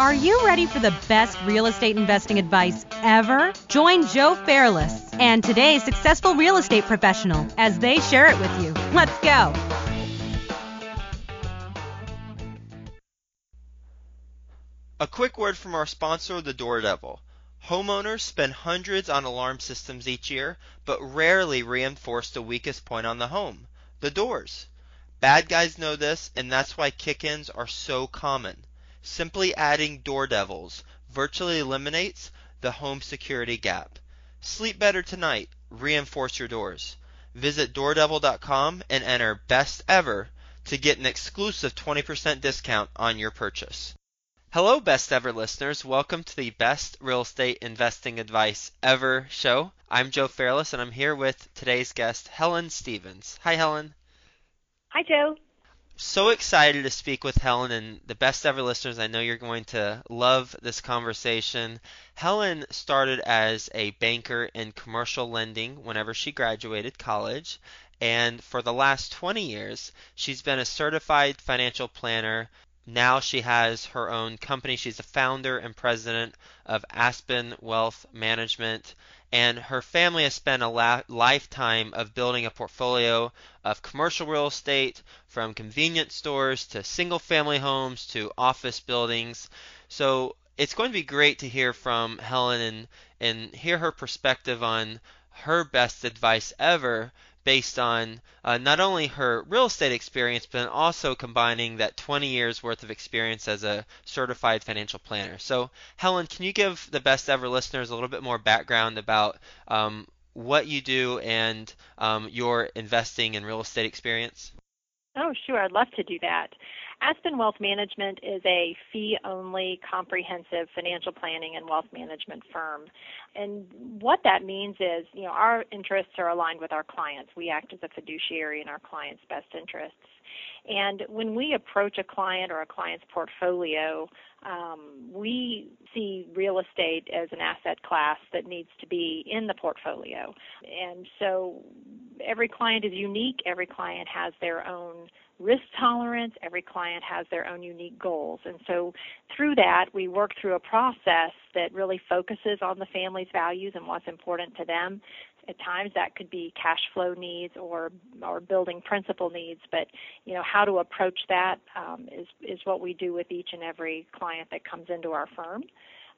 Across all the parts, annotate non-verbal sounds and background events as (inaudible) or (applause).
Are you ready for the best real estate investing advice ever? Join Joe Fairless and today's successful real estate professional as they share it with you. Let's go. A quick word from our sponsor, the Door Devil. Homeowners spend hundreds on alarm systems each year, but rarely reinforce the weakest point on the home the doors. Bad guys know this, and that's why kick ins are so common. Simply adding door devils virtually eliminates the home security gap. Sleep better tonight. Reinforce your doors. Visit doordevil.com and enter best ever to get an exclusive 20% discount on your purchase. Hello, best ever listeners. Welcome to the best real estate investing advice ever show. I'm Joe Fairless and I'm here with today's guest, Helen Stevens. Hi, Helen. Hi, Joe so excited to speak with Helen and the best ever listeners. I know you're going to love this conversation. Helen started as a banker in commercial lending whenever she graduated college. And for the last 20 years, she's been a certified financial planner. Now she has her own company. She's a founder and president of Aspen Wealth Management and her family has spent a la- lifetime of building a portfolio of commercial real estate from convenience stores to single family homes to office buildings. So it's going to be great to hear from Helen and, and hear her perspective on her best advice ever based on uh, not only her real estate experience, but also combining that 20 years worth of experience as a certified financial planner. So, Helen, can you give the best ever listeners a little bit more background about um, what you do and um, your investing and real estate experience? Oh, sure. I'd love to do that. Aspen Wealth Management is a fee only comprehensive financial planning and wealth management firm. And what that means is, you know, our interests are aligned with our clients. We act as a fiduciary in our clients' best interests. And when we approach a client or a client's portfolio, um, we see real estate as an asset class that needs to be in the portfolio. And so every client is unique, every client has their own risk tolerance. Every client has their own unique goals. And so through that, we work through a process that really focuses on the family's values and what's important to them. At times that could be cash flow needs or or building principal needs, but you know how to approach that um, is is what we do with each and every client that comes into our firm.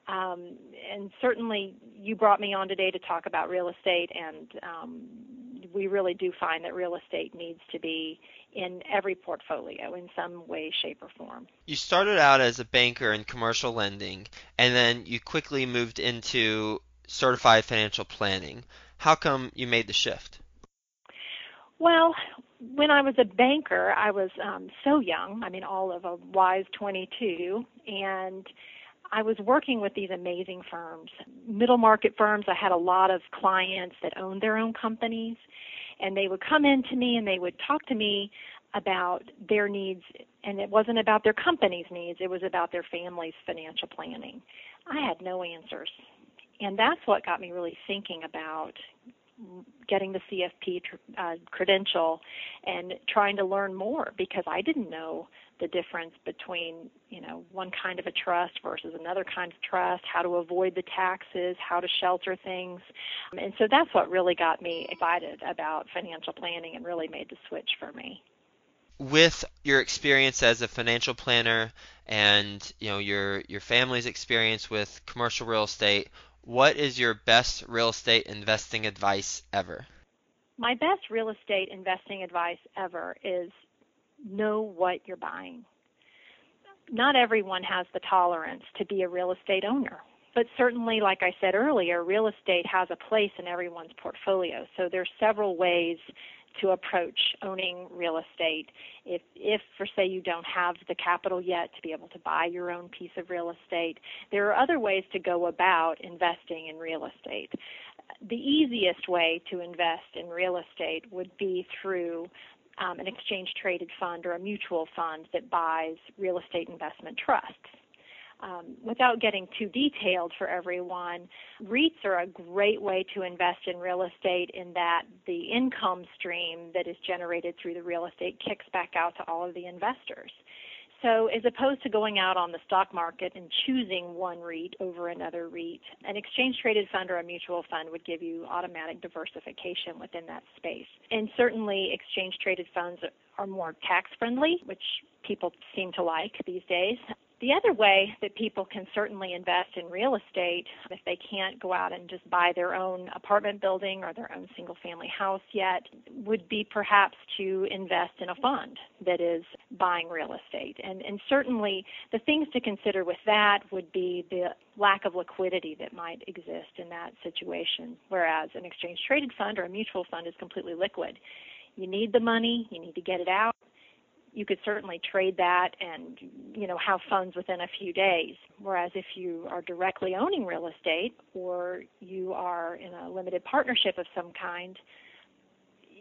Um, and certainly, you brought me on today to talk about real estate, and um, we really do find that real estate needs to be in every portfolio in some way, shape, or form. You started out as a banker in commercial lending, and then you quickly moved into certified financial planning. How come you made the shift? Well, when I was a banker, I was um, so young. I mean, all of a wise 22, and I was working with these amazing firms, middle market firms. I had a lot of clients that owned their own companies, and they would come in to me and they would talk to me about their needs and it wasn't about their company's needs it was about their family's financial planning i had no answers and that's what got me really thinking about getting the CFP uh, credential and trying to learn more because I didn't know the difference between you know one kind of a trust versus another kind of trust, how to avoid the taxes, how to shelter things, um, and so that's what really got me excited about financial planning and really made the switch for me. With your experience as a financial planner and you know your your family's experience with commercial real estate, what is your best real estate investing advice ever? My best real estate investing advice ever is know what you're buying. Not everyone has the tolerance to be a real estate owner. But certainly, like I said earlier, real estate has a place in everyone's portfolio. So there's several ways to approach owning real estate if if for say you don't have the capital yet to be able to buy your own piece of real estate there are other ways to go about investing in real estate the easiest way to invest in real estate would be through um, an exchange traded fund or a mutual fund that buys real estate investment trusts um, without getting too detailed for everyone, REITs are a great way to invest in real estate in that the income stream that is generated through the real estate kicks back out to all of the investors. So, as opposed to going out on the stock market and choosing one REIT over another REIT, an exchange traded fund or a mutual fund would give you automatic diversification within that space. And certainly, exchange traded funds are more tax friendly, which people seem to like these days. The other way that people can certainly invest in real estate, if they can't go out and just buy their own apartment building or their own single family house yet, would be perhaps to invest in a fund that is buying real estate. And, and certainly the things to consider with that would be the lack of liquidity that might exist in that situation, whereas an exchange traded fund or a mutual fund is completely liquid. You need the money, you need to get it out you could certainly trade that and you know have funds within a few days. Whereas if you are directly owning real estate or you are in a limited partnership of some kind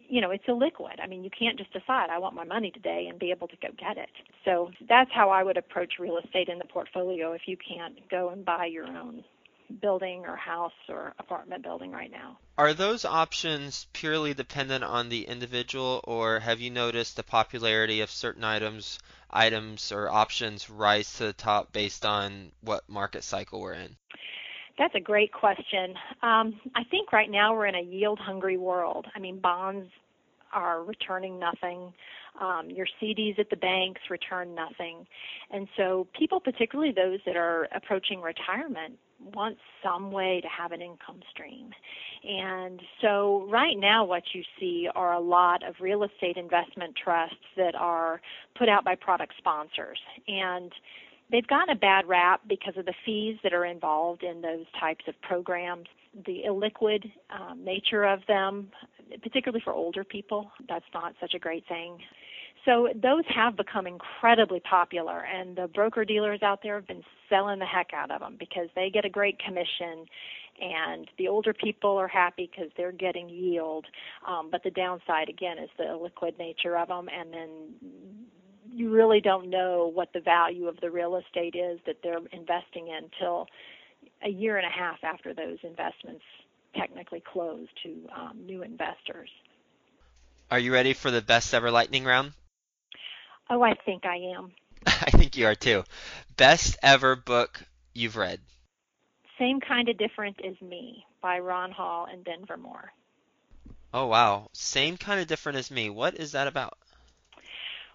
you know it's illiquid. I mean you can't just decide i want my money today and be able to go get it. So that's how i would approach real estate in the portfolio if you can't go and buy your own building or house or apartment building right now. Are those options purely dependent on the individual, or have you noticed the popularity of certain items, items or options rise to the top based on what market cycle we're in? That's a great question. Um, I think right now we're in a yield hungry world. I mean, bonds are returning nothing. Um, your CDs at the banks return nothing. And so people, particularly those that are approaching retirement, want some way to have an income stream. And so right now what you see are a lot of real estate investment trusts that are put out by product sponsors. And they've gotten a bad rap because of the fees that are involved in those types of programs, the illiquid um, nature of them, particularly for older people. That's not such a great thing. So those have become incredibly popular, and the broker dealers out there have been selling the heck out of them because they get a great commission, and the older people are happy because they're getting yield. Um, but the downside, again, is the liquid nature of them, and then you really don't know what the value of the real estate is that they're investing in till a year and a half after those investments technically close to um, new investors. Are you ready for the best ever lightning round? Oh, I think I am. (laughs) I think you are too. Best ever book you've read? Same Kind of Different as Me by Ron Hall and Denver Moore. Oh, wow. Same Kind of Different as Me. What is that about?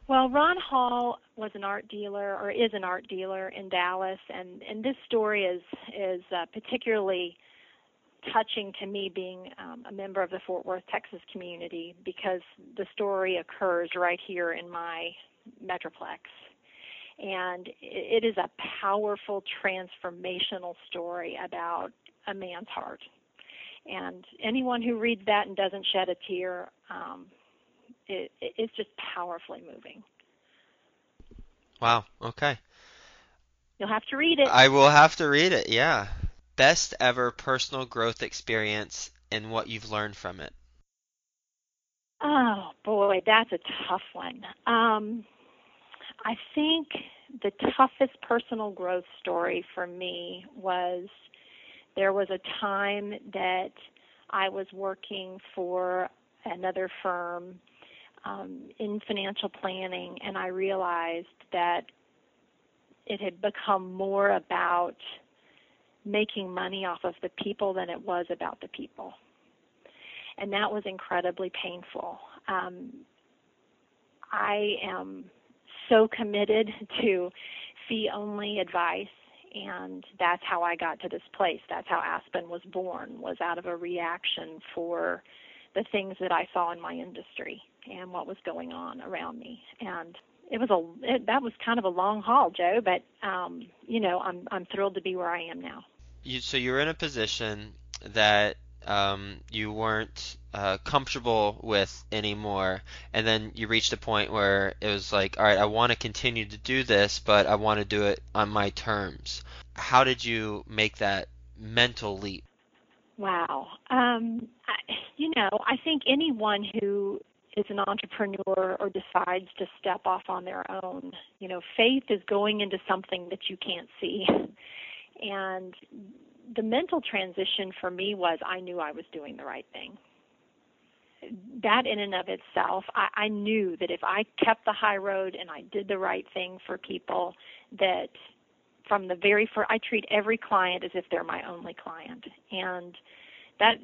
Well, Ron Hall was an art dealer, or is an art dealer in Dallas, and and this story is is uh, particularly touching to me, being um, a member of the Fort Worth, Texas community, because the story occurs right here in my metroplex, and it is a powerful transformational story about a man's heart. And anyone who reads that and doesn't shed a tear um, it, it's just powerfully moving. Wow. Okay. You'll have to read it. I will have to read it. Yeah. Best ever personal growth experience and what you've learned from it. Oh boy, that's a tough one. Um, I think the toughest personal growth story for me was there was a time that I was working for another firm um, in financial planning, and I realized that it had become more about making money off of the people than it was about the people. And that was incredibly painful. Um, I am so committed to fee only advice and that's how I got to this place. That's how Aspen was born was out of a reaction for the things that I saw in my industry and what was going on around me. And it was a it, that was kind of a long haul, Joe, but um, you know, I'm I'm thrilled to be where I am now. You so you're in a position that um, you weren't uh, comfortable with anymore, and then you reached a point where it was like, all right, I want to continue to do this, but I want to do it on my terms. How did you make that mental leap? Wow. Um, I, you know, I think anyone who is an entrepreneur or decides to step off on their own, you know, faith is going into something that you can't see. (laughs) And the mental transition for me was I knew I was doing the right thing. that in and of itself, I, I knew that if I kept the high road and I did the right thing for people, that from the very first, I treat every client as if they're my only client, and that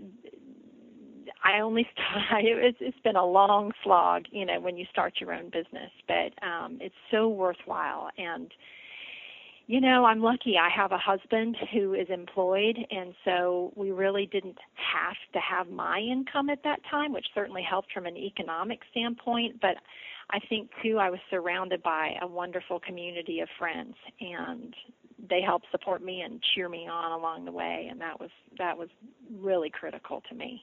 I only (laughs) start. It's, it's been a long slog, you know, when you start your own business, but um, it's so worthwhile. And you know, I'm lucky. I have a husband who is employed, and so we really didn't have to have my income at that time, which certainly helped from an economic standpoint. But I think too, I was surrounded by a wonderful community of friends, and they helped support me and cheer me on along the way, and that was that was really critical to me.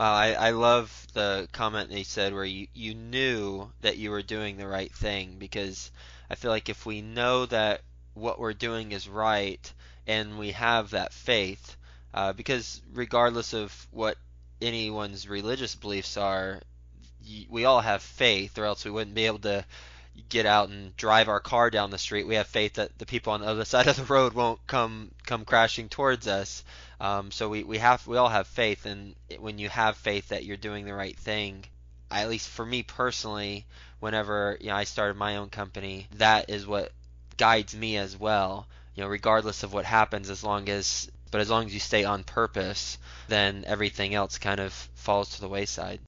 Wow, I, I love the comment they said where you, you knew that you were doing the right thing because I feel like if we know that what we're doing is right and we have that faith, uh, because regardless of what anyone's religious beliefs are, we all have faith, or else we wouldn't be able to get out and drive our car down the street. We have faith that the people on the other (laughs) side of the road won't come come crashing towards us. Um, so we, we have we all have faith, and when you have faith that you're doing the right thing, at least for me personally, whenever you know I started my own company, that is what guides me as well. You know, regardless of what happens, as long as but as long as you stay on purpose, then everything else kind of falls to the wayside.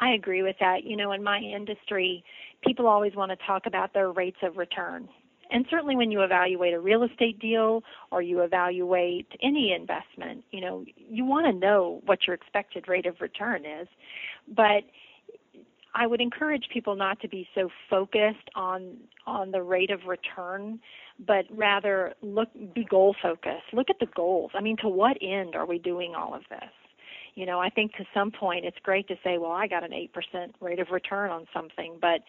I agree with that. You know, in my industry, people always want to talk about their rates of return. And certainly when you evaluate a real estate deal or you evaluate any investment, you know, you want to know what your expected rate of return is. But I would encourage people not to be so focused on on the rate of return, but rather look be goal focused. Look at the goals. I mean, to what end are we doing all of this? You know, I think to some point it's great to say, well, I got an 8% rate of return on something, but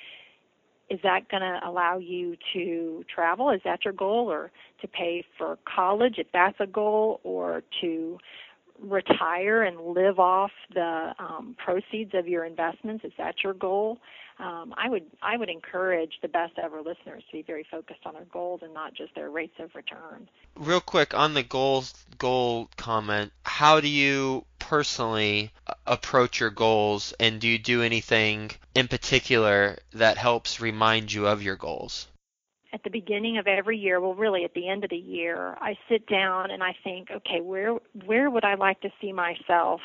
is that going to allow you to travel? Is that your goal? Or to pay for college if that's a goal? Or to retire and live off the um, proceeds of your investments? Is that your goal? Um, I would I would encourage the best ever listeners to be very focused on their goals and not just their rates of return. Real quick on the goals goal comment, how do you personally approach your goals, and do you do anything in particular that helps remind you of your goals? at the beginning of every year, well really at the end of the year, I sit down and I think, okay, where where would I like to see myself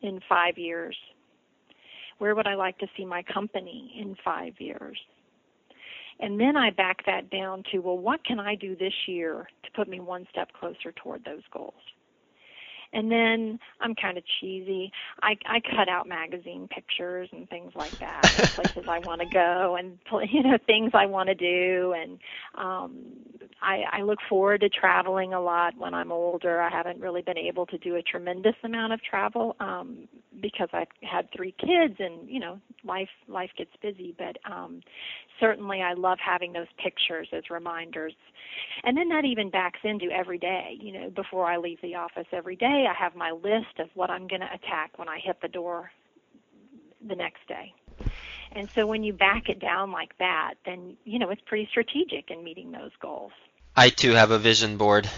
in 5 years? Where would I like to see my company in 5 years? And then I back that down to, well, what can I do this year to put me one step closer toward those goals? And then I'm kind of cheesy. I I cut out magazine pictures and things like that, (laughs) places I want to go and (laughs) you know things I want to do and um I I look forward to traveling a lot when I'm older. I haven't really been able to do a tremendous amount of travel um because I've had 3 kids and you know life life gets busy, but um certainly I love having those pictures as reminders. And then that even backs into every day, you know, before I leave the office every day, I have my list of what I'm going to attack when I hit the door the next day. And so when you back it down like that, then, you know, it's pretty strategic in meeting those goals. I too have a vision board.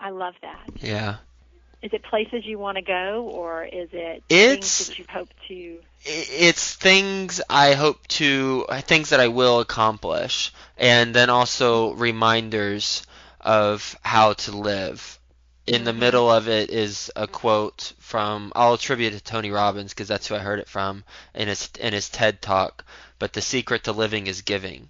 I love that. Yeah. Is it places you want to go, or is it it's, things that you hope to? It's things I hope to, things that I will accomplish, and then also reminders of how to live. In the middle of it is a quote from I'll attribute it to Tony Robbins because that's who I heard it from in his in his TED talk. But the secret to living is giving,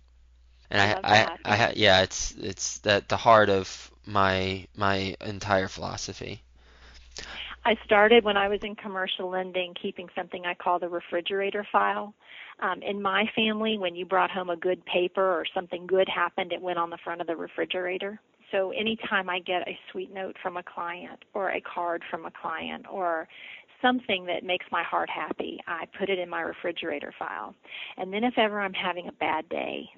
and I I, I, I yeah it's it's that the heart of my my entire philosophy. I started when I was in commercial lending keeping something I call the refrigerator file. Um, in my family, when you brought home a good paper or something good happened, it went on the front of the refrigerator. So anytime I get a sweet note from a client or a card from a client or something that makes my heart happy, I put it in my refrigerator file. And then if ever I'm having a bad day,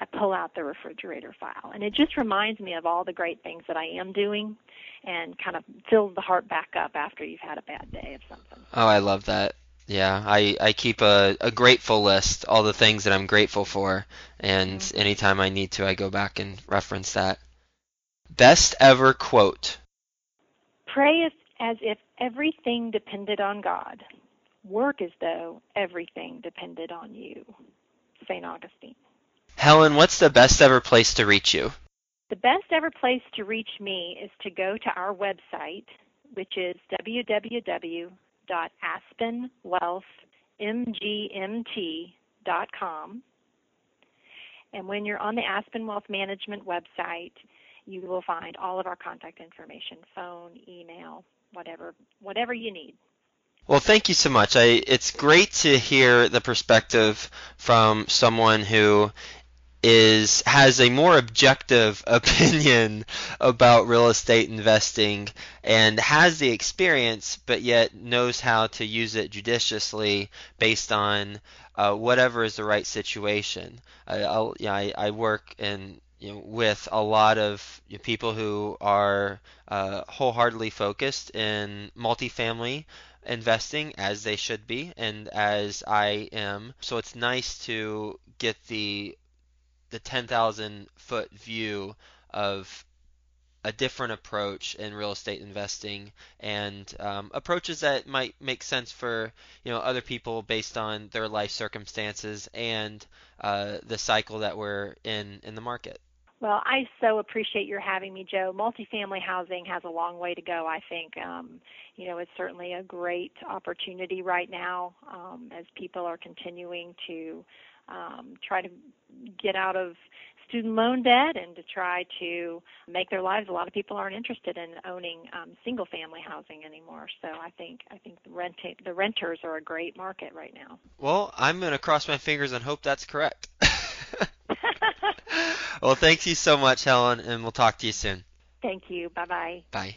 I pull out the refrigerator file. And it just reminds me of all the great things that I am doing and kind of fills the heart back up after you've had a bad day of something. Oh, I love that. Yeah, I, I keep a, a grateful list, all the things that I'm grateful for, and mm-hmm. anytime I need to, I go back and reference that. Best ever quote. Pray as if everything depended on God. Work as though everything depended on you. St. Augustine. Helen, what's the best ever place to reach you? The best ever place to reach me is to go to our website, which is www.aspenwealthmgmt.com. And when you're on the Aspen Wealth Management website, you will find all of our contact information, phone, email, whatever whatever you need. Well, thank you so much. I, it's great to hear the perspective from someone who is has a more objective (laughs) opinion about real estate investing and has the experience but yet knows how to use it judiciously based on uh, whatever is the right situation. I, I'll, I, I work in you know, with a lot of you know, people who are uh, wholeheartedly focused in multifamily investing as they should be and as I am. So it's nice to get the the 10,000 foot view of a different approach in real estate investing and um, approaches that might make sense for you know other people based on their life circumstances and uh, the cycle that we're in in the market. Well, I so appreciate your having me, Joe. Multifamily housing has a long way to go. I think, um, you know, it's certainly a great opportunity right now um, as people are continuing to um, try to get out of student loan debt and to try to make their lives. A lot of people aren't interested in owning um, single family housing anymore. So I think I think the rent the renters are a great market right now. Well, I'm going to cross my fingers and hope that's correct. (laughs) well, thank you so much, Helen, and we'll talk to you soon. Thank you. Bye-bye. Bye.